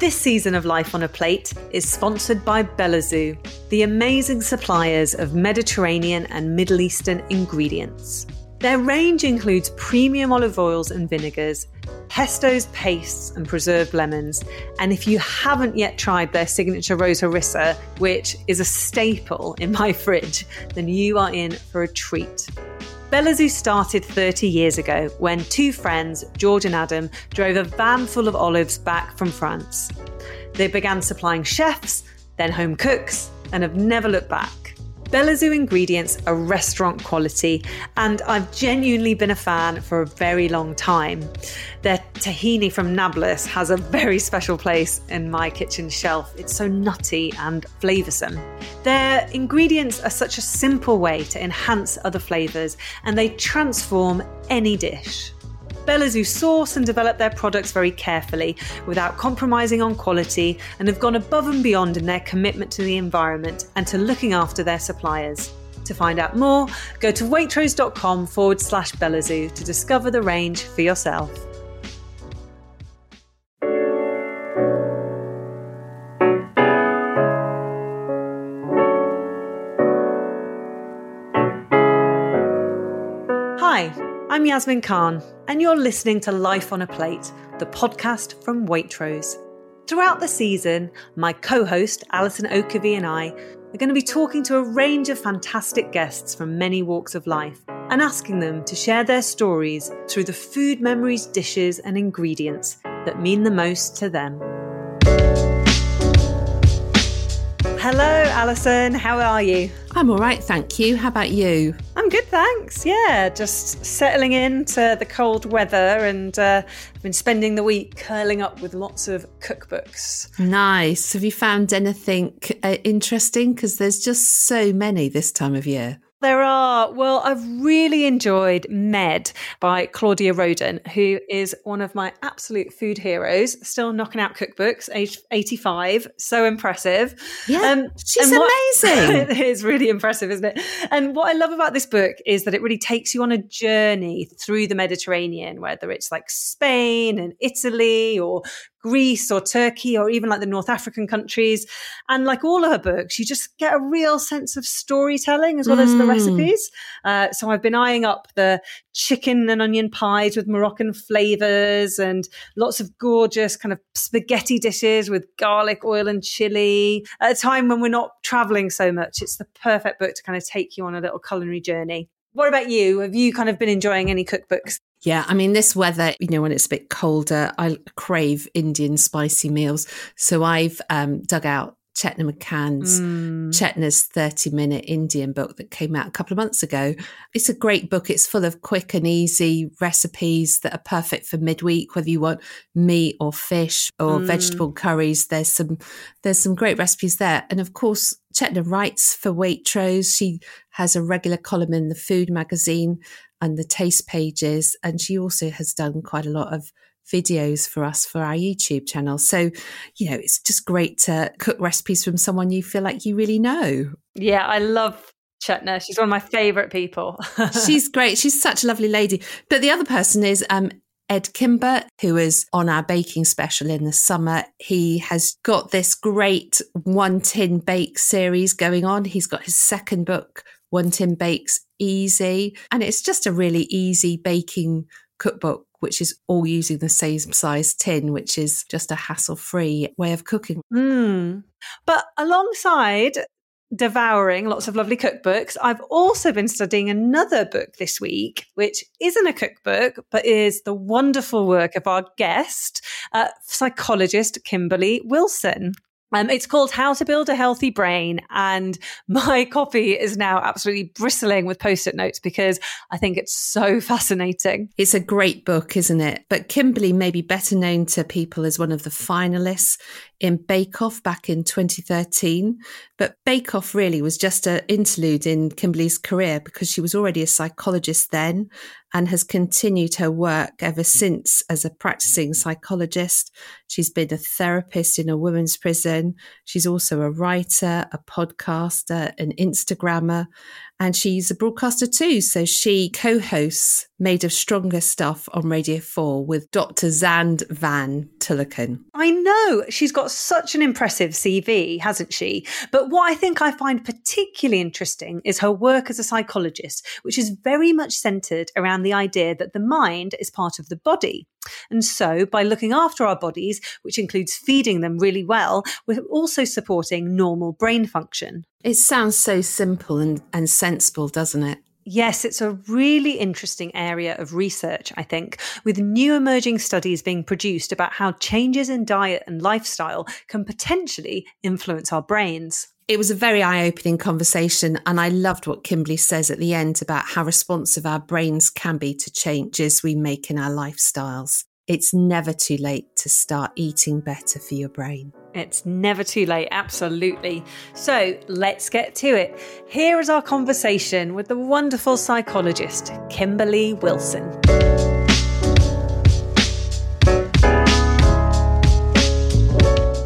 This season of Life on a Plate is sponsored by Belazu, the amazing suppliers of Mediterranean and Middle Eastern ingredients. Their range includes premium olive oils and vinegars, pestos, pastes, and preserved lemons. And if you haven't yet tried their signature Rose Harissa, which is a staple in my fridge, then you are in for a treat. Belazu started 30 years ago when two friends, George and Adam, drove a van full of olives back from France. They began supplying chefs, then home cooks, and have never looked back. Belazu ingredients are restaurant quality, and I've genuinely been a fan for a very long time. Their tahini from Nablus has a very special place in my kitchen shelf. It's so nutty and flavoursome. Their ingredients are such a simple way to enhance other flavours, and they transform any dish. Belazu source and develop their products very carefully without compromising on quality and have gone above and beyond in their commitment to the environment and to looking after their suppliers. To find out more, go to waitrose.com forward slash Belazu to discover the range for yourself. Hi, I'm Yasmin Khan, and you're listening to Life on a Plate, the podcast from Waitrose. Throughout the season, my co host, Alison Oakervee, and I are going to be talking to a range of fantastic guests from many walks of life and asking them to share their stories through the food memories, dishes, and ingredients that mean the most to them. Hello, Alison. How are you? I'm all right, thank you. How about you? Good, thanks. Yeah, just settling into the cold weather and uh, I've been spending the week curling up with lots of cookbooks. Nice. Have you found anything uh, interesting? Because there's just so many this time of year. There are. Well, I've really enjoyed Med by Claudia Roden, who is one of my absolute food heroes, still knocking out cookbooks, age 85. So impressive. Yeah. Um, she's what, amazing. it is really impressive, isn't it? And what I love about this book is that it really takes you on a journey through the Mediterranean, whether it's like Spain and Italy or Greece or Turkey or even like the North African countries. And like all of her books, you just get a real sense of storytelling as well mm. as the mm. recipes. Uh, so I've been eyeing up the chicken and onion pies with Moroccan flavors and lots of gorgeous kind of spaghetti dishes with garlic, oil, and chili. At a time when we're not traveling so much, it's the perfect book to kind of take you on a little culinary journey. What about you? Have you kind of been enjoying any cookbooks? Yeah, I mean, this weather, you know, when it's a bit colder, I crave Indian spicy meals. So I've um, dug out Chetna Makan's mm. Chetna's 30 minute Indian book that came out a couple of months ago. It's a great book. It's full of quick and easy recipes that are perfect for midweek, whether you want meat or fish or mm. vegetable curries. There's some, there's some great recipes there. And of course, Chetna writes for Waitrose. She has a regular column in the food magazine and the taste pages. And she also has done quite a lot of videos for us for our YouTube channel. So, you know, it's just great to cook recipes from someone you feel like you really know. Yeah, I love Chetna. She's one of my favorite people. She's great. She's such a lovely lady. But the other person is um, Ed Kimber, who is on our baking special in the summer. He has got this great One Tin Bake series going on. He's got his second book, One Tin Bakes Easy. And it's just a really easy baking cookbook, which is all using the same size tin, which is just a hassle free way of cooking. Mm. But alongside devouring lots of lovely cookbooks, I've also been studying another book this week, which isn't a cookbook, but is the wonderful work of our guest, uh, psychologist Kimberly Wilson. Um, it's called How to Build a Healthy Brain. And my copy is now absolutely bristling with post it notes because I think it's so fascinating. It's a great book, isn't it? But Kimberly may be better known to people as one of the finalists in Bake Off back in 2013. But Bake Off really was just an interlude in Kimberly's career because she was already a psychologist then and has continued her work ever since as a practicing psychologist. She's been a therapist in a women's prison. She's also a writer, a podcaster, an Instagrammer, and she's a broadcaster too. So she co hosts Made of Stronger Stuff on Radio 4 with Dr. Xand van Tulleken. I know she's got such an impressive CV, hasn't she? But what I think I find particularly interesting is her work as a psychologist, which is very much centered around the idea that the mind is part of the body. And so, by looking after our bodies, which includes feeding them really well, we're also supporting normal brain function. It sounds so simple and, and sensible, doesn't it? Yes, it's a really interesting area of research, I think, with new emerging studies being produced about how changes in diet and lifestyle can potentially influence our brains. It was a very eye opening conversation, and I loved what Kimberly says at the end about how responsive our brains can be to changes we make in our lifestyles. It's never too late to start eating better for your brain. It's never too late, absolutely. So let's get to it. Here is our conversation with the wonderful psychologist, Kimberly Wilson.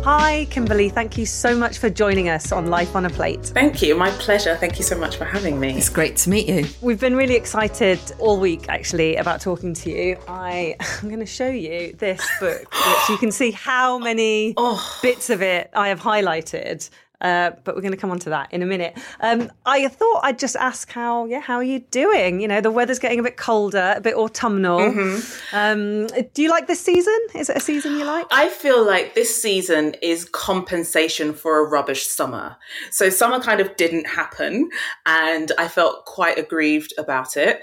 Hi, Kimberly. Thank you so much for joining us on Life on a Plate. Thank you. My pleasure. Thank you so much for having me. It's great to meet you. We've been really excited all week, actually, about talking to you. I, am going to show you this book, which you can see how many oh. bits of it I have highlighted. Uh, but we're going to come on to that in a minute. Um, I thought I'd just ask how, yeah, how are you doing? You know, the weather's getting a bit colder, a bit autumnal. Mm-hmm. Um, do you like this season? Is it a season you like? I feel like this season is compensation for a rubbish summer. So summer kind of didn't happen, and I felt quite aggrieved about it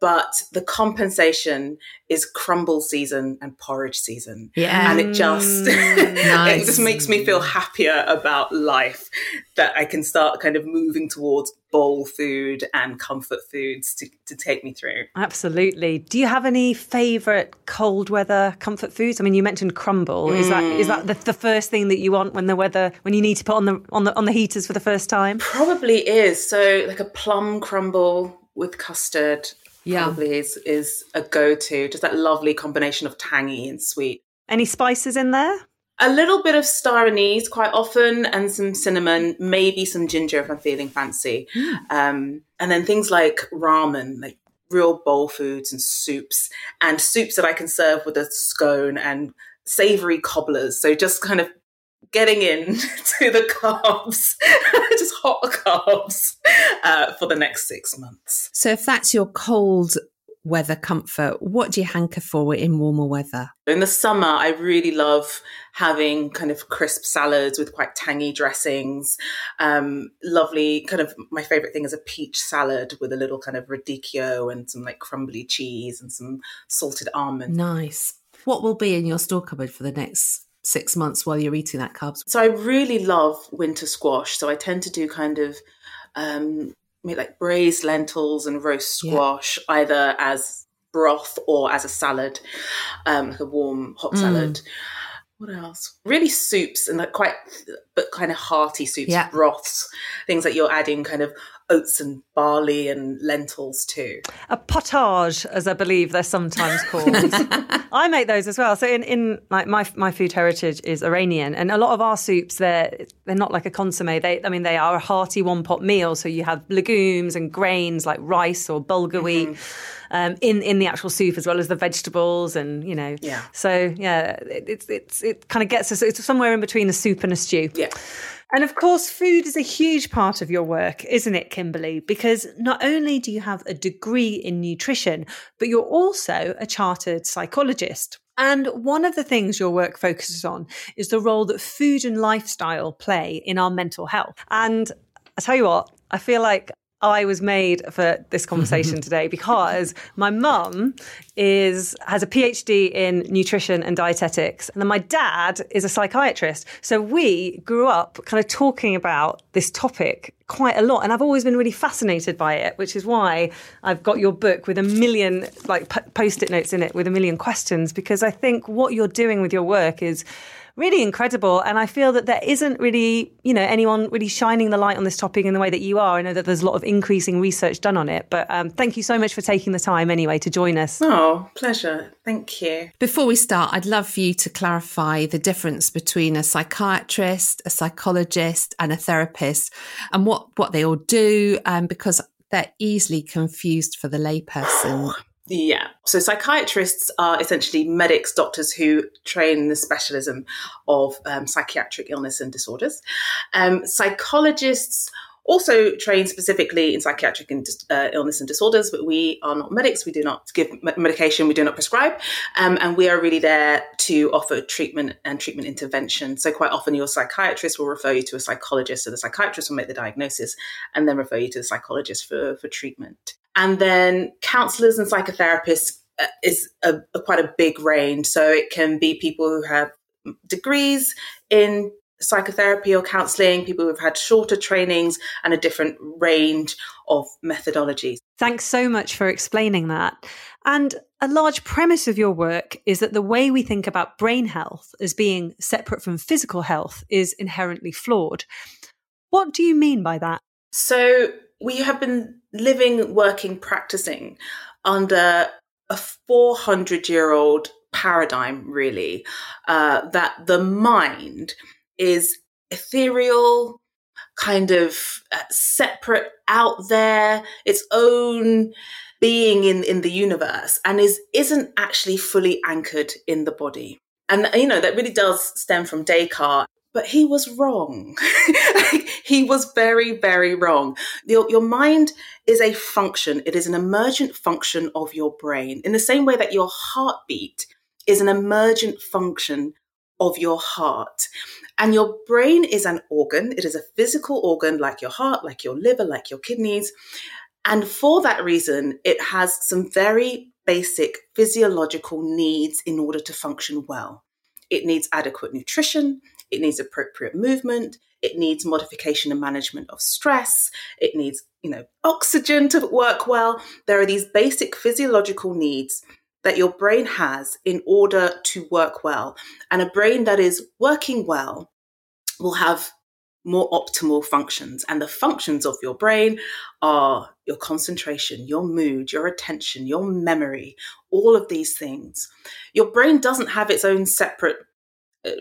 but the compensation is crumble season and porridge season. Yeah. And it just nice. it just makes me feel happier about life that I can start kind of moving towards bowl food and comfort foods to, to take me through. Absolutely. Do you have any favorite cold weather comfort foods? I mean, you mentioned crumble. Mm. Is that is that the, the, first thing that you want when the weather when you need to put on the on the on the heaters for the first time? Probably is. So like a plum crumble with custard yeah. probably is is a go to. Just that lovely combination of tangy and sweet. Any spices in there? A little bit of star anise quite often, and some cinnamon, maybe some ginger if I'm feeling fancy. Mm. Um, and then things like ramen, like real bowl foods and soups, and soups that I can serve with a scone and savory cobblers. So just kind of getting in to the carbs, just hot carbs uh, for the next six months. So, if that's your cold weather comfort, what do you hanker for in warmer weather? In the summer, I really love having kind of crisp salads with quite tangy dressings. Um, lovely, kind of my favorite thing is a peach salad with a little kind of radicchio and some like crumbly cheese and some salted almonds. Nice. What will be in your store cupboard for the next six months while you're eating that carbs? So I really love winter squash. So I tend to do kind of um, like braised lentils and roast squash, yeah. either as broth or as a salad, um, like a warm hot mm. salad. What else? Really soups and like quite, but kind of hearty soups, yeah. broths, things that you're adding kind of oats and barley and lentils too. A potage, as I believe they're sometimes called. I make those as well. So in, in like my my food heritage is Iranian, and a lot of our soups they're they're not like a consomme. They I mean they are a hearty one pot meal. So you have legumes and grains like rice or bulgur wheat. Mm-hmm. Um, in in the actual soup as well as the vegetables and you know yeah so yeah it, it's it's it kind of gets us it's somewhere in between a soup and a stew yeah and of course, food is a huge part of your work, isn't it, Kimberly? Because not only do you have a degree in nutrition, but you're also a chartered psychologist. And one of the things your work focuses on is the role that food and lifestyle play in our mental health. And I tell you what, I feel like I was made for this conversation today because my mum is has a PhD in nutrition and dietetics, and then my dad is a psychiatrist. So we grew up kind of talking about this topic quite a lot, and I've always been really fascinated by it, which is why I've got your book with a million like post-it notes in it with a million questions because I think what you're doing with your work is really incredible. And I feel that there isn't really, you know, anyone really shining the light on this topic in the way that you are. I know that there's a lot of increasing research done on it, but um, thank you so much for taking the time anyway to join us. Oh, pleasure. Thank you. Before we start, I'd love for you to clarify the difference between a psychiatrist, a psychologist, and a therapist, and what what they all do, um, because they're easily confused for the layperson. Yeah. So psychiatrists are essentially medics, doctors who train in the specialism of um, psychiatric illness and disorders. Um, psychologists also train specifically in psychiatric and, uh, illness and disorders, but we are not medics. We do not give medication. We do not prescribe. Um, and we are really there to offer treatment and treatment intervention. So quite often your psychiatrist will refer you to a psychologist. So the psychiatrist will make the diagnosis and then refer you to the psychologist for, for treatment. And then counselors and psychotherapists uh, is a, a quite a big range. So it can be people who have degrees in psychotherapy or counseling, people who've had shorter trainings and a different range of methodologies. Thanks so much for explaining that. And a large premise of your work is that the way we think about brain health as being separate from physical health is inherently flawed. What do you mean by that? So, we have been living, working, practicing under a 400 year old paradigm, really, uh, that the mind is ethereal, kind of uh, separate, out there, its own being in, in the universe, and is isn't actually fully anchored in the body. And you know that really does stem from Descartes but he was wrong. he was very, very wrong. Your, your mind is a function, it is an emergent function of your brain, in the same way that your heartbeat is an emergent function of your heart. And your brain is an organ, it is a physical organ like your heart, like your liver, like your kidneys. And for that reason, it has some very basic physiological needs in order to function well. It needs adequate nutrition, it needs appropriate movement, it needs modification and management of stress, it needs, you know, oxygen to work well. There are these basic physiological needs that your brain has in order to work well. And a brain that is working well will have more optimal functions. And the functions of your brain are your concentration, your mood, your attention, your memory, all of these things. Your brain doesn't have its own separate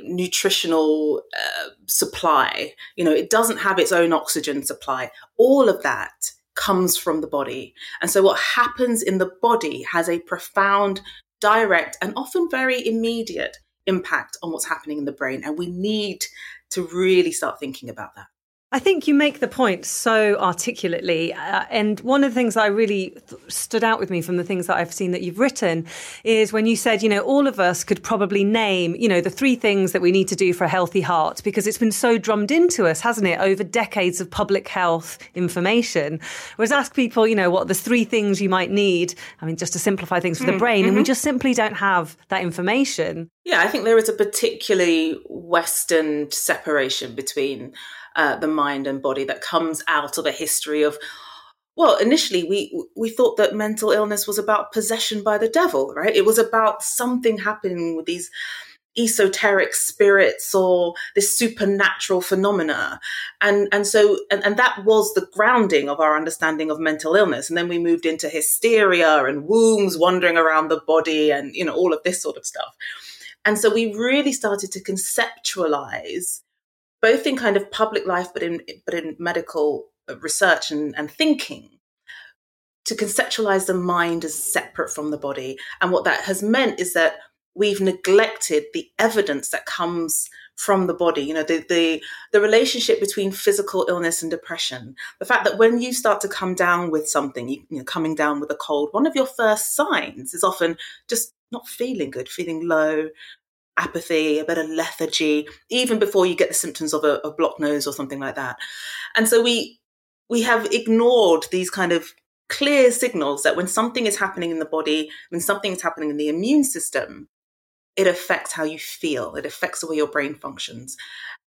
nutritional uh, supply. You know, it doesn't have its own oxygen supply. All of that comes from the body. And so what happens in the body has a profound, direct, and often very immediate impact on what's happening in the brain. And we need to really start thinking about that. I think you make the point so articulately. Uh, and one of the things that I really th- stood out with me from the things that I've seen that you've written is when you said, you know, all of us could probably name, you know, the three things that we need to do for a healthy heart because it's been so drummed into us, hasn't it, over decades of public health information. Whereas ask people, you know, what the three things you might need, I mean, just to simplify things for the mm, brain, mm-hmm. and we mm-hmm. just simply don't have that information. Yeah, I think there is a particularly Western separation between uh, the mind and body that comes out of a history of well initially we we thought that mental illness was about possession by the devil right? It was about something happening with these esoteric spirits or this supernatural phenomena. And and so and, and that was the grounding of our understanding of mental illness. And then we moved into hysteria and wombs wandering around the body and you know all of this sort of stuff. And so we really started to conceptualize both in kind of public life, but in but in medical uh, research and, and thinking, to conceptualize the mind as separate from the body. And what that has meant is that we've neglected the evidence that comes from the body you know the, the the relationship between physical illness and depression the fact that when you start to come down with something you, you know coming down with a cold one of your first signs is often just not feeling good feeling low apathy, a bit of lethargy, even before you get the symptoms of a, a blocked nose or something like that. And so we we have ignored these kind of clear signals that when something is happening in the body, when something is happening in the immune system, it affects how you feel. It affects the way your brain functions.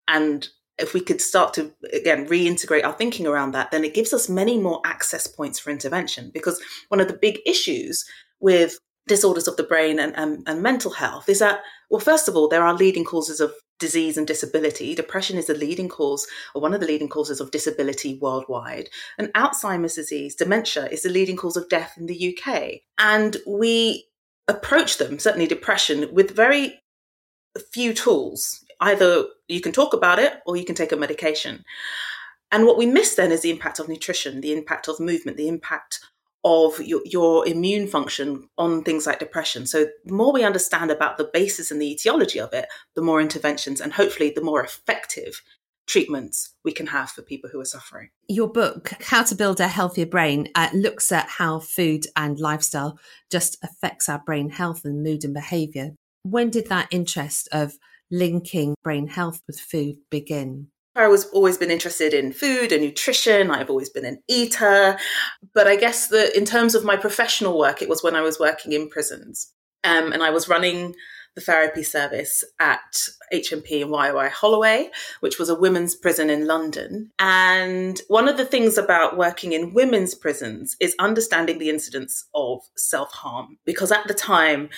And if we could start to again reintegrate our thinking around that, then it gives us many more access points for intervention. Because one of the big issues with disorders of the brain and, and, and mental health is that, well, first of all, there are leading causes of disease and disability. Depression is the leading cause, or one of the leading causes of disability worldwide. And Alzheimer's disease, dementia, is the leading cause of death in the UK. And we approach them, certainly depression, with very few tools. Either you can talk about it or you can take a medication. And what we miss then is the impact of nutrition, the impact of movement, the impact of your, your, immune function on things like depression. So, the more we understand about the basis and the etiology of it, the more interventions and hopefully the more effective treatments we can have for people who are suffering. Your book, How to Build a Healthier Brain, uh, looks at how food and lifestyle just affects our brain health and mood and behavior. When did that interest of linking brain health with food begin? I was always been interested in food and nutrition. I've always been an eater. But I guess that in terms of my professional work, it was when I was working in prisons. Um, and I was running the therapy service at HMP YOI Holloway, which was a women's prison in London. And one of the things about working in women's prisons is understanding the incidence of self harm, because at the time,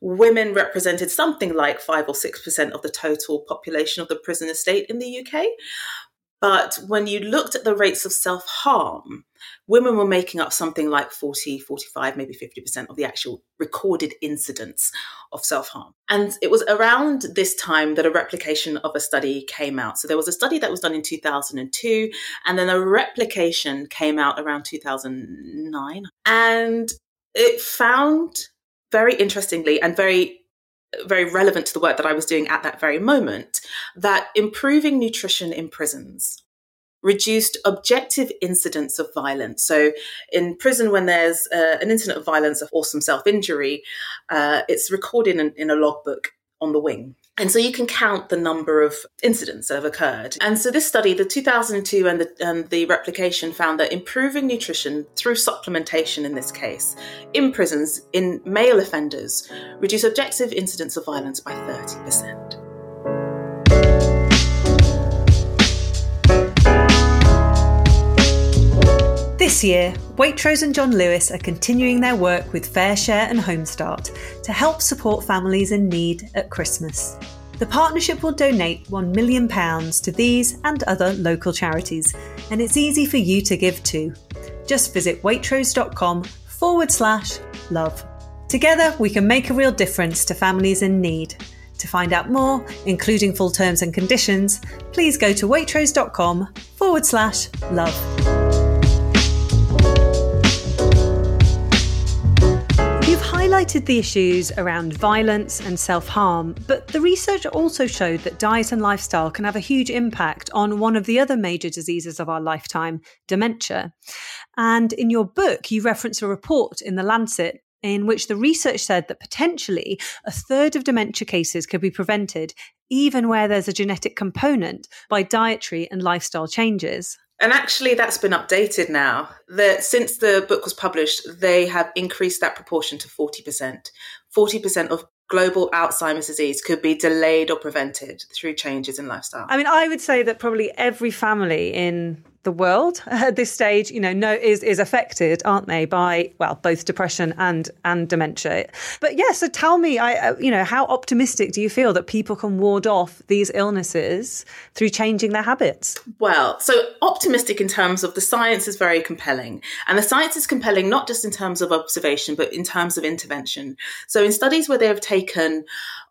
women represented something like 5 or 6% of the total population of the prison estate in the UK. But when you looked at the rates of self harm, women were making up something like 40, 45, maybe 50% of the actual recorded incidents of self harm. And it was around this time that a replication of a study came out. So there was a study that was done in 2002, and then a replication came out around 2009. And it found very interestingly and very very relevant to the work that I was doing at that very moment, that improving nutrition in prisons reduced objective incidents of violence. So, in prison, when there's uh, an incident of violence or some self injury, uh, it's recorded in, in a logbook on the wing. And so you can count the number of incidents that have occurred. And so this study, the 2002 and the, and the replication found that improving nutrition through supplementation in this case in prisons in male offenders reduce objective incidents of violence by 30%. This year, Waitrose and John Lewis are continuing their work with FareShare and Homestart to help support families in need at Christmas. The partnership will donate £1 million to these and other local charities, and it's easy for you to give too. Just visit waitrose.com forward slash love. Together, we can make a real difference to families in need. To find out more, including full terms and conditions, please go to waitrose.com forward slash love. Highlighted the issues around violence and self harm, but the research also showed that diet and lifestyle can have a huge impact on one of the other major diseases of our lifetime, dementia. And in your book, you reference a report in The Lancet in which the research said that potentially a third of dementia cases could be prevented, even where there's a genetic component, by dietary and lifestyle changes. And actually, that's been updated now. That since the book was published, they have increased that proportion to 40%. 40% of global Alzheimer's disease could be delayed or prevented through changes in lifestyle. I mean, I would say that probably every family in the world at this stage, you know, no, is is affected, aren't they, by well, both depression and and dementia. But yeah, so tell me, I, uh, you know, how optimistic do you feel that people can ward off these illnesses through changing their habits? Well, so optimistic in terms of the science is very compelling, and the science is compelling not just in terms of observation, but in terms of intervention. So in studies where they have taken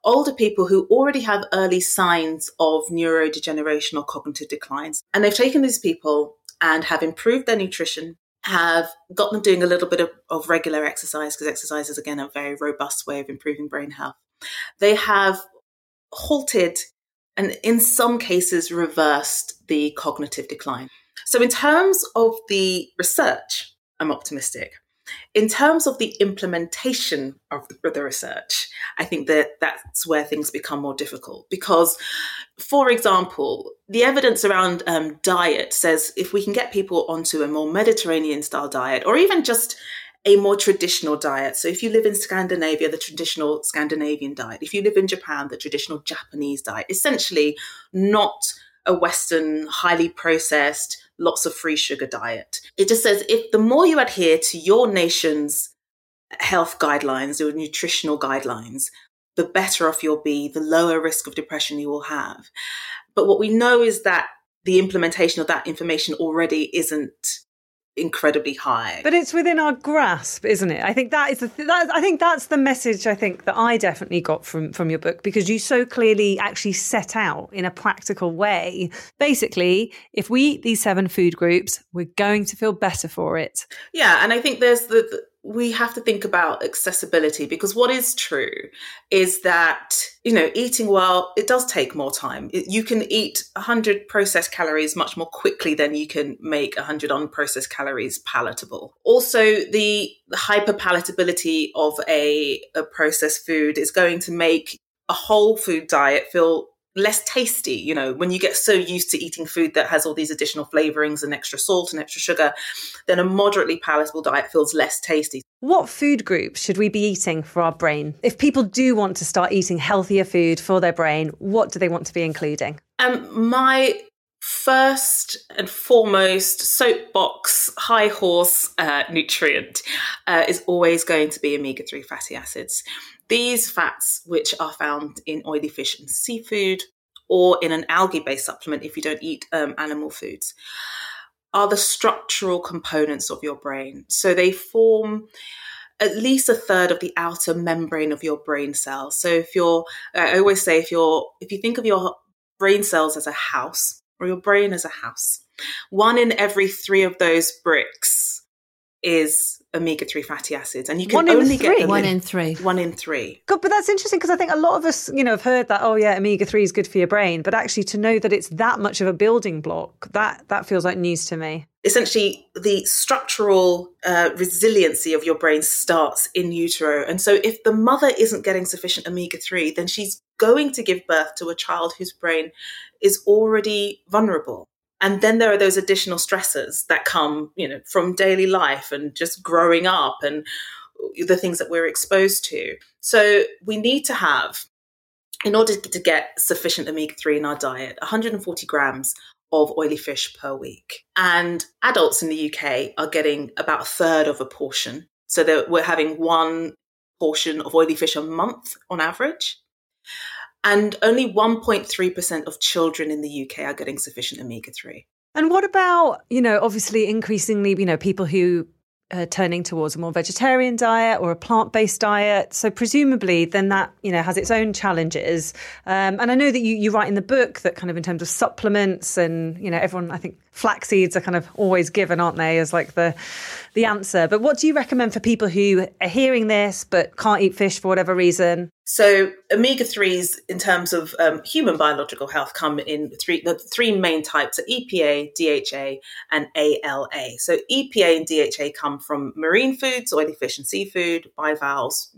older people who already have early signs of neurodegeneration or cognitive declines. And they've taken these people and have improved their nutrition, have got them doing a little bit of, of regular exercise, because exercise is, again, a very robust way of improving brain health. They have halted and, in some cases, reversed the cognitive decline. So, in terms of the research, I'm optimistic. In terms of the implementation of the research, I think that that's where things become more difficult because, for example, the evidence around um, diet says if we can get people onto a more Mediterranean style diet or even just a more traditional diet. So if you live in Scandinavia, the traditional Scandinavian diet. If you live in Japan, the traditional Japanese diet. Essentially, not a Western, highly processed, lots of free sugar diet. It just says if the more you adhere to your nation's health guidelines or nutritional guidelines, the better off you'll be, the lower risk of depression you will have. But what we know is that the implementation of that information already isn't incredibly high. But it's within our grasp, isn't it? I think that is the th- that, I think that's the message I think that I definitely got from from your book because you so clearly actually set out in a practical way. Basically, if we eat these seven food groups, we're going to feel better for it. Yeah, and I think there's the, the we have to think about accessibility because what is true is that you know eating well it does take more time. You can eat 100 processed calories much more quickly than you can make 100 unprocessed calories palatable. Also the hyper palatability of a, a processed food is going to make a whole food diet feel less tasty. You know, when you get so used to eating food that has all these additional flavorings and extra salt and extra sugar, then a moderately palatable diet feels less tasty. What food groups should we be eating for our brain? If people do want to start eating healthier food for their brain, what do they want to be including? Um, my first and foremost soapbox high horse uh, nutrient uh, is always going to be omega 3 fatty acids. These fats, which are found in oily fish and seafood, or in an algae based supplement if you don't eat um, animal foods, are the structural components of your brain. So they form at least a third of the outer membrane of your brain cells. So if you're, I always say, if you're, if you think of your brain cells as a house or your brain as a house, one in every three of those bricks is omega 3 fatty acids and you can only get them one in three. One in three. Good but that's interesting because i think a lot of us you know have heard that oh yeah omega 3 is good for your brain but actually to know that it's that much of a building block that that feels like news to me. Essentially the structural uh, resiliency of your brain starts in utero and so if the mother isn't getting sufficient omega 3 then she's going to give birth to a child whose brain is already vulnerable and then there are those additional stresses that come you know from daily life and just growing up and the things that we're exposed to. So we need to have in order to get sufficient omega-3 in our diet 140 grams of oily fish per week. And adults in the uk are getting about a third of a portion. So that we're having one portion of oily fish a month on average and only 1.3% of children in the UK are getting sufficient omega 3. And what about, you know, obviously increasingly, you know, people who are turning towards a more vegetarian diet or a plant-based diet. So presumably, then that you know has its own challenges. Um, and I know that you you write in the book that kind of in terms of supplements and you know everyone I think flax seeds are kind of always given, aren't they, as like the the answer. But what do you recommend for people who are hearing this but can't eat fish for whatever reason? So omega threes, in terms of um, human biological health, come in three the three main types: are EPA, DHA, and ALA. So EPA and DHA come from marine foods, oily fish and seafood, bivalves,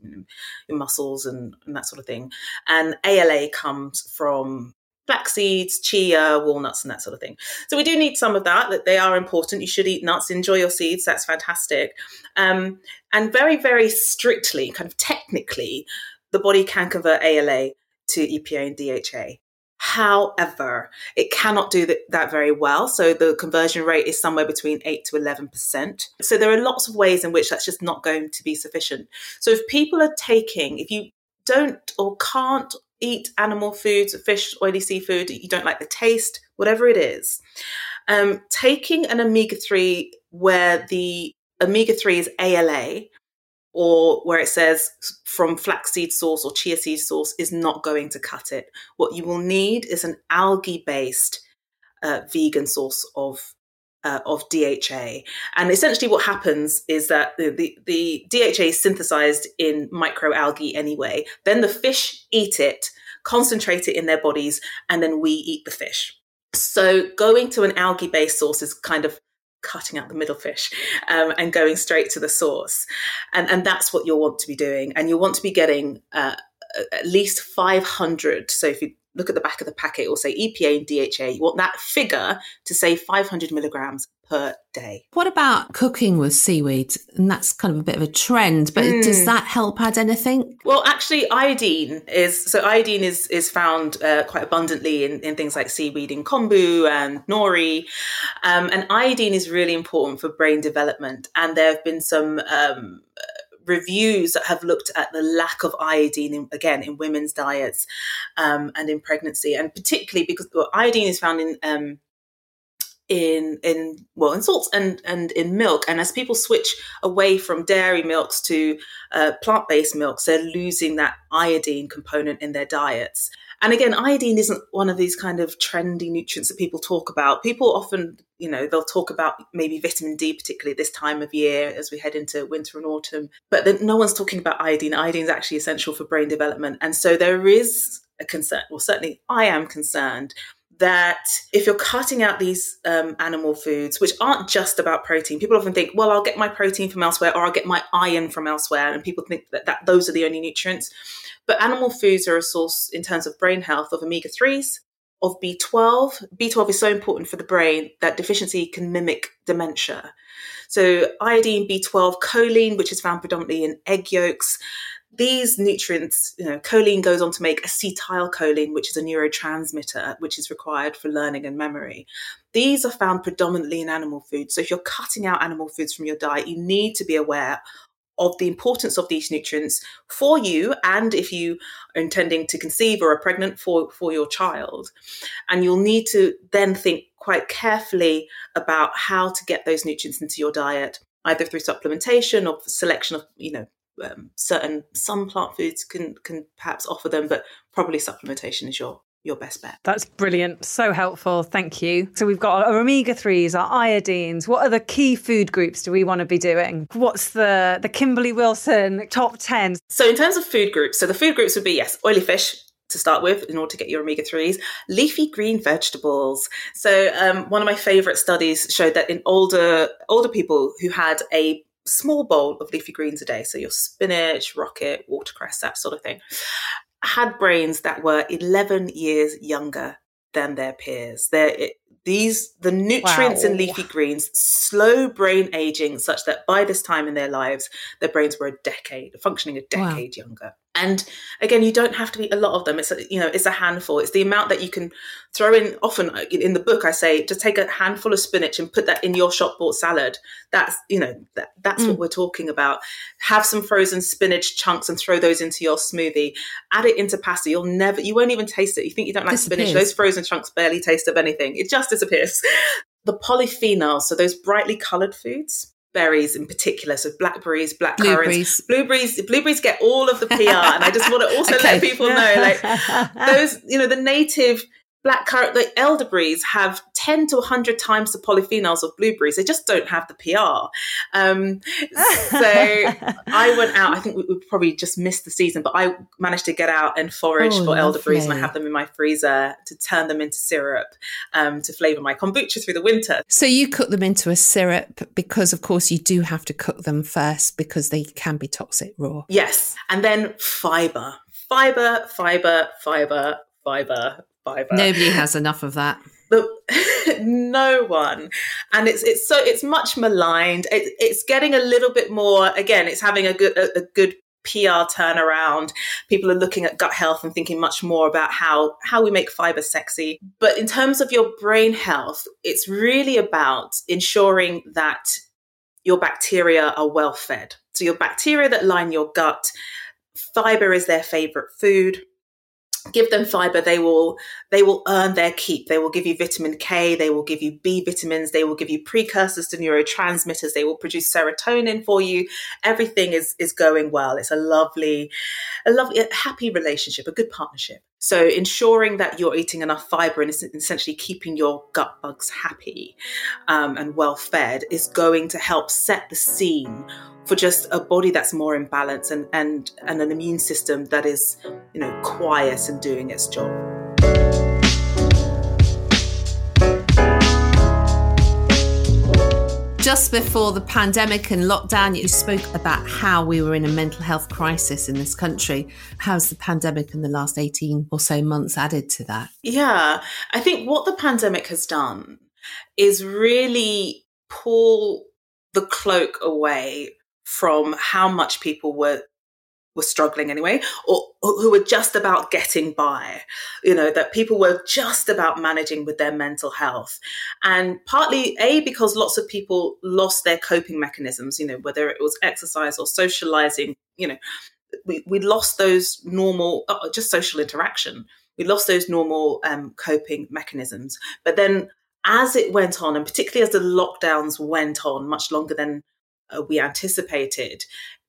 your mussels, and, and that sort of thing. And ALA comes from flax seeds, chia, walnuts, and that sort of thing. So we do need some of that. That they are important. You should eat nuts. Enjoy your seeds. That's fantastic. Um, and very, very strictly, kind of technically, the body can convert ALA to EPA and DHA. However, it cannot do that very well. So the conversion rate is somewhere between 8 to 11%. So there are lots of ways in which that's just not going to be sufficient. So if people are taking, if you don't or can't eat animal foods, fish, oily seafood, you don't like the taste, whatever it is, um, taking an omega 3 where the omega 3 is ALA or where it says from flaxseed source or chia seed source is not going to cut it. What you will need is an algae based uh, vegan source of uh, of DHA. And essentially, what happens is that the, the, the DHA is synthesized in microalgae anyway. Then the fish eat it, concentrate it in their bodies, and then we eat the fish. So going to an algae based source is kind of cutting out the middle fish um, and going straight to the source. And, and that's what you'll want to be doing. And you'll want to be getting uh, at least 500. So if you look at the back of the packet, it will say EPA and DHA. You want that figure to say 500 milligrams per day. What about cooking with seaweed? And that's kind of a bit of a trend, but mm. does that help add anything? Well, actually, iodine is so iodine is is found uh, quite abundantly in, in things like seaweed in kombu and nori, um, and iodine is really important for brain development. And there have been some um, reviews that have looked at the lack of iodine, in, again, in women's diets um, and in pregnancy, and particularly because well, iodine is found in um, in in well in salts and and in milk. And as people switch away from dairy milks to uh, plant-based milks they're losing that iodine component in their diets. And again iodine isn't one of these kind of trendy nutrients that people talk about. People often you know they'll talk about maybe vitamin d particularly this time of year as we head into winter and autumn but then no one's talking about iodine. Iodine is actually essential for brain development. And so there is a concern well certainly i am concerned that if you're cutting out these um, animal foods, which aren't just about protein, people often think, well, I'll get my protein from elsewhere or I'll get my iron from elsewhere. And people think that, that those are the only nutrients. But animal foods are a source in terms of brain health of omega 3s, of B12. B12 is so important for the brain that deficiency can mimic dementia. So, iodine, B12, choline, which is found predominantly in egg yolks, these nutrients, you know, choline goes on to make acetylcholine, which is a neurotransmitter, which is required for learning and memory. These are found predominantly in animal foods. So if you're cutting out animal foods from your diet, you need to be aware of the importance of these nutrients for you and if you are intending to conceive or are pregnant for, for your child. And you'll need to then think quite carefully about how to get those nutrients into your diet either through supplementation or selection of you know um, certain some plant foods can can perhaps offer them, but probably supplementation is your your best bet. That's brilliant. So helpful. Thank you. So we've got our omega 3s, our iodines. What other key food groups do we want to be doing? What's the the Kimberly Wilson top 10? So in terms of food groups, so the food groups would be yes, oily fish, to start with in order to get your omega 3s leafy green vegetables so um, one of my favorite studies showed that in older older people who had a small bowl of leafy greens a day, so your spinach, rocket, watercress, that sort of thing, had brains that were 11 years younger than their peers. They're, these the nutrients wow. in leafy greens slow brain aging such that by this time in their lives their brains were a decade functioning a decade wow. younger and again you don't have to eat a lot of them it's a, you know it's a handful. It's the amount that you can throw in often uh, in the book i say just take a handful of spinach and put that in your shop bought salad. That's you know that, that's mm. what we're talking about. Have some frozen spinach chunks and throw those into your smoothie. Add it into pasta. You'll never you won't even taste it. You think you don't like spinach. Those frozen chunks barely taste of anything. It just disappears. The polyphenols so those brightly colored foods berries in particular, so blackberries, black currants, blueberries. Blueberries get all of the PR, and I just want to also okay. let people know, like those, you know, the native black currant, the elderberries have 10 to 100 times the polyphenols of blueberries. They just don't have the PR. Um, so I went out, I think we, we, probably just missed the season, but I managed to get out and forage oh, for elderberries and I have them in my freezer to turn them into syrup um, to flavour my kombucha through the winter. So you cook them into a syrup because, of course, you do have to cook them first because they can be toxic raw. Yes. And then fibre. Fiber, fiber, fiber, fiber, fiber. Nobody has enough of that. The, no one, and it's it's so it's much maligned. It, it's getting a little bit more. Again, it's having a good a, a good PR turnaround. People are looking at gut health and thinking much more about how how we make fiber sexy. But in terms of your brain health, it's really about ensuring that your bacteria are well fed. So your bacteria that line your gut, fiber is their favorite food give them fiber they will they will earn their keep. They will give you vitamin k they will give you b vitamins they will give you precursors to neurotransmitters they will produce serotonin for you. Everything is is going well. It's a lovely a lovely a happy relationship a good partnership so ensuring that you're eating enough fiber and essentially keeping your gut bugs happy um, and well fed is going to help set the scene for just a body that's more in balance and, and, and an immune system that is, you know, quiet and doing its job. Just before the pandemic and lockdown, you spoke about how we were in a mental health crisis in this country. How's the pandemic in the last 18 or so months added to that? Yeah, I think what the pandemic has done is really pull the cloak away from how much people were were struggling anyway, or, or, who were just about getting by, you know, that people were just about managing with their mental health. And partly, A, because lots of people lost their coping mechanisms, you know, whether it was exercise or socializing, you know, we, we lost those normal, uh, just social interaction. We lost those normal um, coping mechanisms. But then as it went on, and particularly as the lockdowns went on much longer than uh, we anticipated,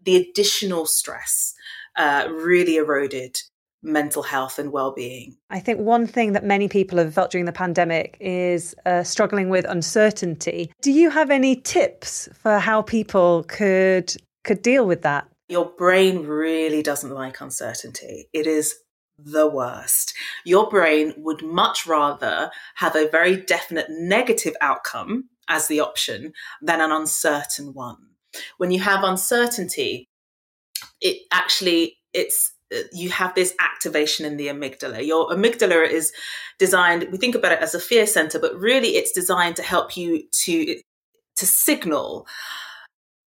the additional stress uh, really eroded mental health and well-being. I think one thing that many people have felt during the pandemic is uh, struggling with uncertainty. Do you have any tips for how people could could deal with that? Your brain really doesn't like uncertainty. It is the worst. Your brain would much rather have a very definite negative outcome as the option than an uncertain one. When you have uncertainty, it actually it's uh, you have this activation in the amygdala. Your amygdala is designed, we think about it as a fear center, but really it's designed to help you to to signal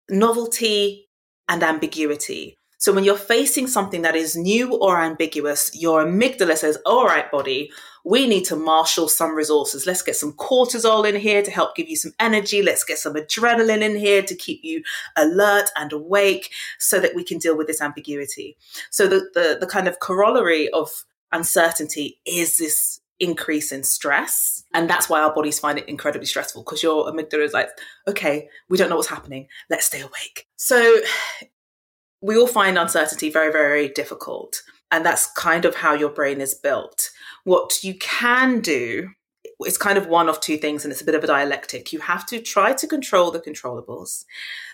novelty and ambiguity. So when you're facing something that is new or ambiguous, your amygdala says, all right, body, we need to marshal some resources. Let's get some cortisol in here to help give you some energy. Let's get some adrenaline in here to keep you alert and awake so that we can deal with this ambiguity. So the, the, the kind of corollary of uncertainty is this increase in stress. And that's why our bodies find it incredibly stressful because your amygdala is like, okay, we don't know what's happening. Let's stay awake. So we all find uncertainty very, very difficult. And that's kind of how your brain is built. What you can do is kind of one of two things, and it's a bit of a dialectic. You have to try to control the controllables.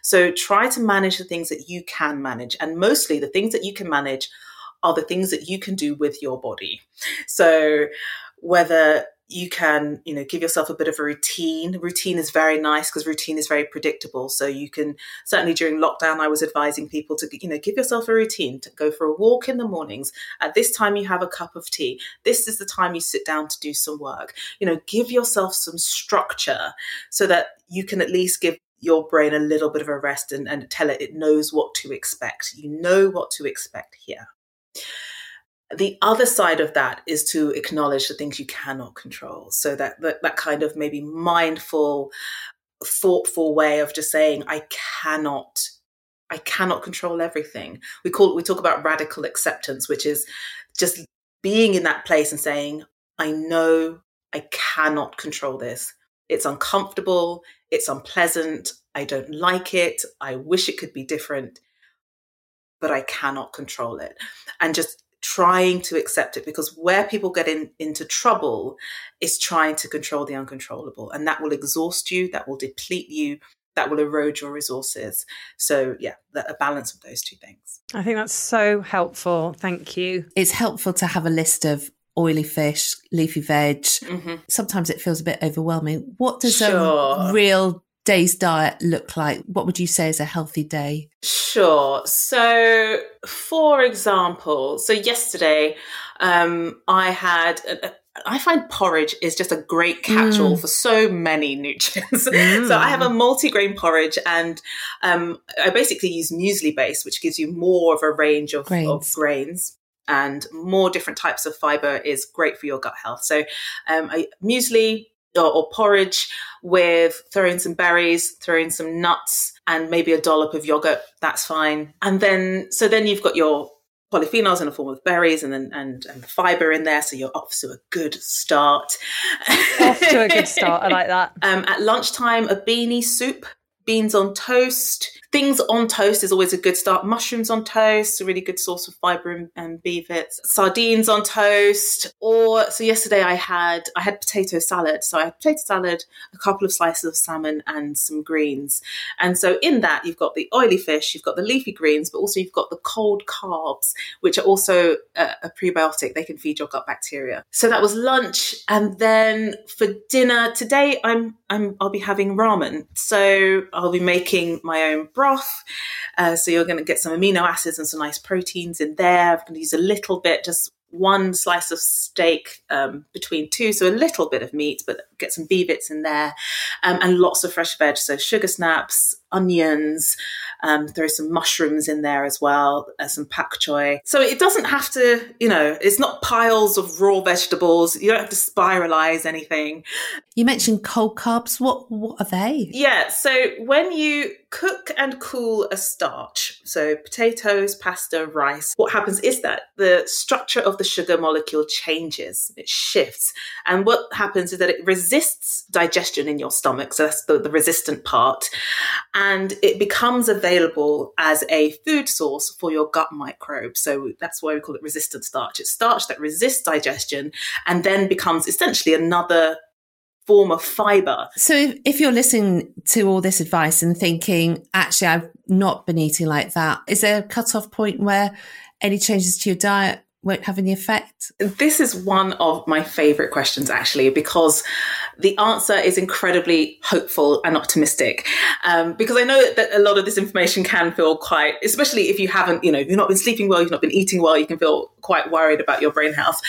So try to manage the things that you can manage. And mostly the things that you can manage are the things that you can do with your body. So whether you can you know give yourself a bit of a routine. Routine is very nice because routine is very predictable. So you can certainly during lockdown i was advising people to you know give yourself a routine. To go for a walk in the mornings. At this time you have a cup of tea. This is the time you sit down to do some work. You know give yourself some structure so that you can at least give your brain a little bit of a rest and, and tell it it knows what to expect. You know what to expect here the other side of that is to acknowledge the things you cannot control. So that, that, that kind of maybe mindful, thoughtful way of just saying, I cannot I cannot control everything. We call we talk about radical acceptance, which is just being in that place and saying, I know I cannot control this. It's uncomfortable, it's unpleasant, I don't like it, I wish it could be different, but I cannot control it. And just trying to accept it because where people get in, into trouble is trying to control the uncontrollable and that will exhaust you that will deplete you that will erode your resources. So yeah a balance of those two things. I think that's so helpful. Thank you. It's helpful to have a list of oily fish leafy veg. Mm-hmm. sometimes it feels a bit overwhelming. What does sure. a real day's diet look like? What would you say is a healthy day? Sure. So, for example, so yesterday um, I had. A, I find porridge is just a great catch-all mm. for so many nutrients. Mm. so I have a multi-grain porridge, and um, I basically use muesli base, which gives you more of a range of grains. Of grains and more different types of fiber is great for your gut health. So, um, muesli, or, or porridge with throwing some berries, throwing some nuts, and maybe a dollop of yogurt. That's fine. And then, so then you've got your polyphenols in the form of berries and then and, and fiber in there so you're off to a good start off to a good start i like that um, at lunchtime a beanie soup beans on toast Things on toast is always a good start. Mushrooms on toast, a really good source of fiber and, and B vits. Sardines on toast. Or so yesterday I had I had potato salad. So I had potato salad, a couple of slices of salmon, and some greens. And so in that you've got the oily fish, you've got the leafy greens, but also you've got the cold carbs, which are also a, a prebiotic. They can feed your gut bacteria. So that was lunch, and then for dinner today I'm I'm I'll be having ramen. So I'll be making my own broth. Uh, so you're going to get some amino acids and some nice proteins in there. I'm going to use a little bit, just one slice of steak um, between two, so a little bit of meat, but get some B vits in there, um, and lots of fresh veg. So sugar snaps, onions, um, throw some mushrooms in there as well, uh, some pak choi. So it doesn't have to, you know, it's not piles of raw vegetables. You don't have to spiralize anything. You mentioned cold carbs. What what are they? Yeah. So when you cook and cool a starch, so potatoes, pasta, rice, what happens is that the structure of the sugar molecule changes, it shifts. And what happens is that it resists digestion in your stomach. So that's the, the resistant part. And it becomes available as a food source for your gut microbes. So that's why we call it resistant starch. It's starch that resists digestion and then becomes essentially another form of fiber. So if, if, you're listening to all this advice and thinking, actually, I've not been eating like that, is there a cutoff point where any changes to your diet won't have any effect? This is one of my favorite questions, actually, because the answer is incredibly hopeful and optimistic. Um, because I know that a lot of this information can feel quite, especially if you haven't, you know, you've not been sleeping well, you've not been eating well, you can feel quite worried about your brain health.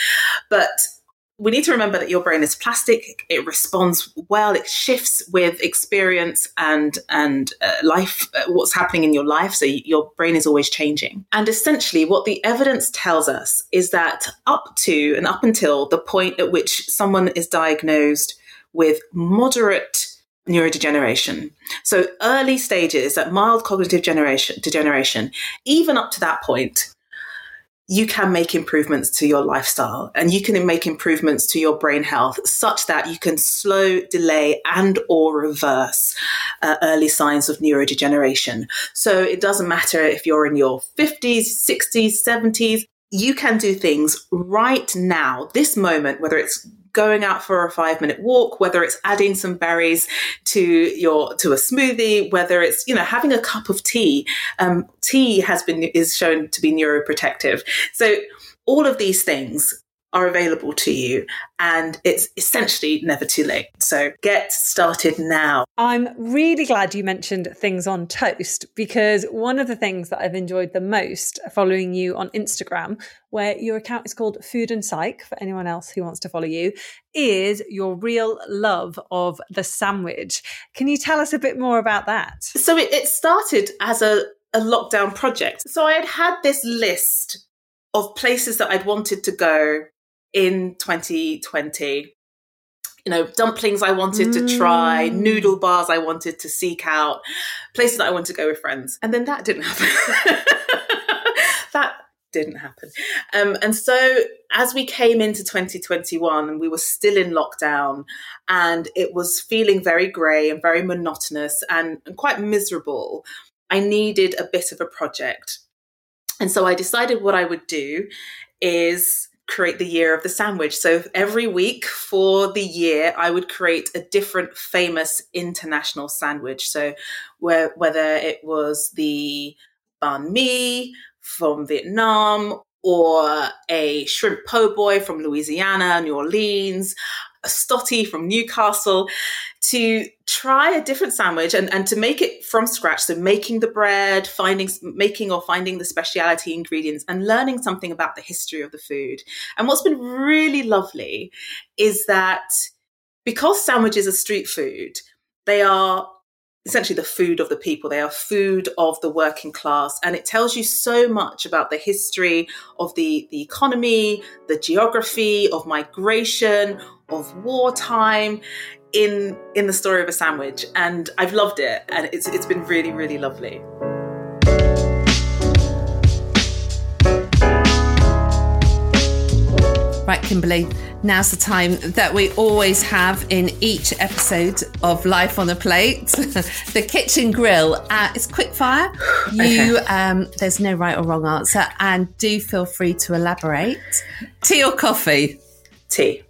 But we need to remember that your brain is plastic. It responds well. It shifts with experience and and uh, life, uh, what's happening in your life. So your brain is always changing. And essentially, what the evidence tells us is that up to and up until the point at which someone is diagnosed with moderate neurodegeneration. So early stages, that mild cognitive generation, degeneration, even up to that point, you can make improvements to your lifestyle and you can make improvements to your brain health such that you can slow delay and or reverse uh, early signs of neurodegeneration. So it doesn't matter if you're in your 50s 60s 70s you can do things right now this moment whether it's going out for a five minute walk, whether it's adding some berries to your to a smoothie, whether it's you know having a cup of tea. Um, tea has been is shown to be neuroprotective. So all of these things are available to you and it's essentially never too late. So get started now. I'm really glad you mentioned things on toast because one of the things that I've enjoyed the most following you on Instagram, where your account is called Food and Psych for anyone else who wants to follow you, is your real love of the sandwich. Can you tell us a bit more about that? So it, it started as a, a lockdown project. So I had had this list of places that I'd wanted to go in 2020 you know, dumplings I wanted mm. to try, mm. noodle bars I wanted to seek out, places that I wanted to go with friends. And then that didn't happen. that didn't happen. Um, and so as we came into 2021 and we were still in lockdown and it was feeling very grey and very monotonous and, and quite miserable, I needed a bit of a project. And so I decided what I would do is create the year of the sandwich. So every week for the year, I would create a different famous international sandwich. So where, whether it was the banh mi from Vietnam or a shrimp po' boy from Louisiana, New Orleans, a stottie from Newcastle to try a different sandwich and, and to make it from scratch. So making the bread, finding, making or finding the specialty ingredients and learning something about the history of the food. And what's been really lovely is that because sandwiches are street food, they are essentially the food of the people. They are food of the working class. And it tells you so much about the history of the, the economy, the geography, of migration, of wartime in in the story of a sandwich. And I've loved it. And it's it's been really, really lovely. Right, Kimberly, now's the time that we always have in each episode of Life on a Plate. the kitchen grill. Uh, it's quick fire. You, okay. um, there's no right or wrong answer, and do feel free to elaborate. Tea or coffee? Tea.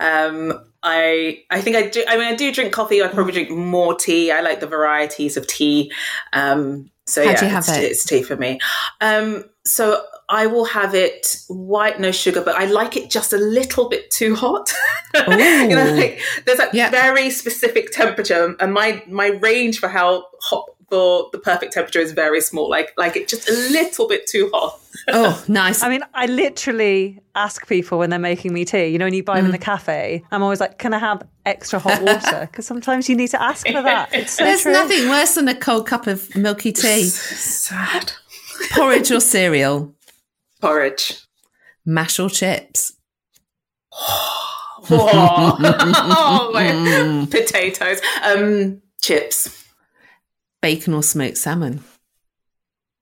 Um, I I think I do. I mean, I do drink coffee. I probably drink more tea. I like the varieties of tea. Um, so How yeah, do you have it's, it? it's tea for me. Um, so I will have it white, no sugar, but I like it just a little bit too hot. you know, like there's a yep. very specific temperature, and my my range for how hot for the perfect temperature is very small. Like like it's just a little bit too hot. oh, nice. I mean, I literally ask people when they're making me tea. You know, when you buy them in the cafe, I'm always like, "Can I have extra hot water?" Because sometimes you need to ask for that. It's so There's true. nothing worse than a cold cup of milky tea. Sad. Porridge or cereal, Porridge. mash or chips. Whoa. oh, my potatoes. Um, chips. Bacon or smoked salmon.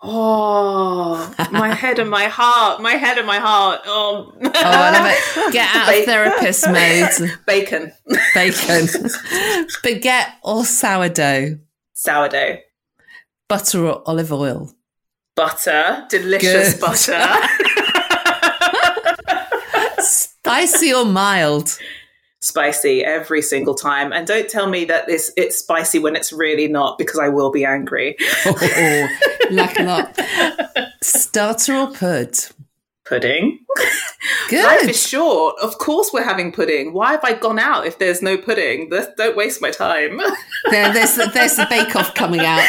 Oh, my head and my heart. My head and my heart. Oh, Oh, I love it. Get out of therapist mode. Bacon. Bacon. Baguette or sourdough. Sourdough. Butter or olive oil. Butter. Delicious Good. butter. Spicy or mild. Spicy every single time. And don't tell me that this it's spicy when it's really not because I will be angry. Oh, lot. Starter or pud. Pudding. Good. Life is short. Of course we're having pudding. Why have I gone out if there's no pudding? This- Don't waste my time. There, there's, the, there's the bake off coming out.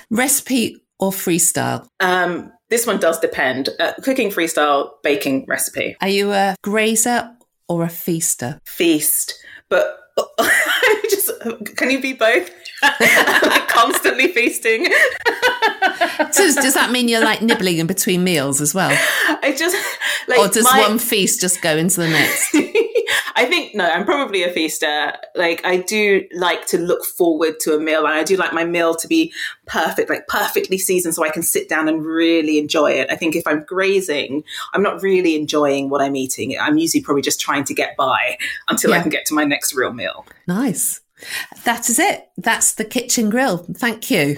Recipe or freestyle? um, this one does depend. Uh, cooking freestyle, baking recipe. Are you a grazer or a feaster? Feast. But just can you be both? like Constantly feasting. So does that mean you're like nibbling in between meals as well? I just like Or does my- one feast just go into the next? I think no, I'm probably a feaster. Like I do like to look forward to a meal and I do like my meal to be perfect, like perfectly seasoned so I can sit down and really enjoy it. I think if I'm grazing, I'm not really enjoying what I'm eating. I'm usually probably just trying to get by until I can get to my next real meal. Nice. That is it. That's the kitchen grill. Thank you.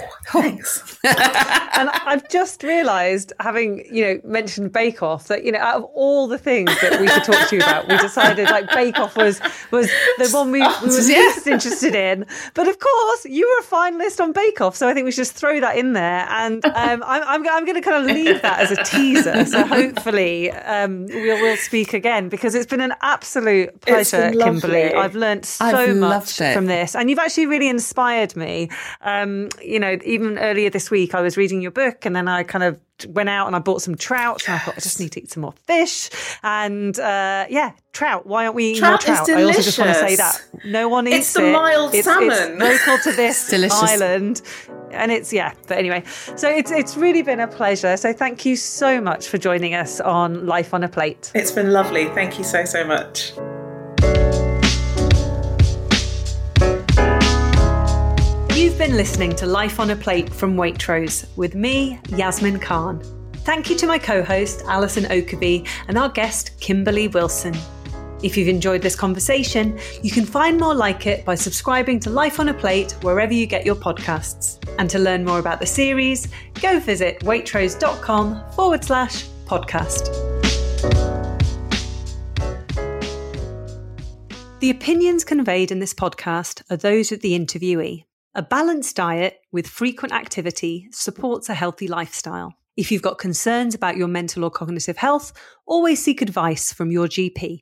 Thanks. and I've just realised, having you know mentioned Bake Off, that you know out of all the things that we could talk to you about, we decided like Bake Off was was the one we, we were Yeah. least interested in. But of course, you were a finalist on Bake Off, so I think we should just throw that in there. And um, I'm I'm, I'm going to kind of leave that as a teaser. So hopefully um, we'll we'll speak again because it's been an absolute pleasure, Kimberly. I've learnt so I've much from this, and you've actually really inspired me. Um, you know, even earlier this week, I was reading your book, and then I kind of went out and I bought some trout. And I thought I just need to eat some more fish, and uh, yeah, trout. Why aren't we eating more Trout is trout? I also just want to say that no one eats It's the it. mild it's, salmon. It's local to this Delicious. island, and it's yeah. But anyway, so it's it's really been a pleasure. So thank you so much for joining us on Life on a Plate. It's been lovely. Thank you so so much. You've been listening to Life on a Plate from Waitrose with me, Yasmin Khan. Thank you to my co host, Alison Oakervee, and our guest, Kimberly Wilson. If you've enjoyed this conversation, you can find more like it by subscribing to Life on a Plate wherever you get your podcasts. And to learn more about the series, go visit waitrose.com forward slash podcast. The opinions conveyed in this podcast are those of the interviewee. A balanced diet with frequent activity supports a healthy lifestyle. If you've got concerns about your mental or cognitive health, always seek advice from your GP.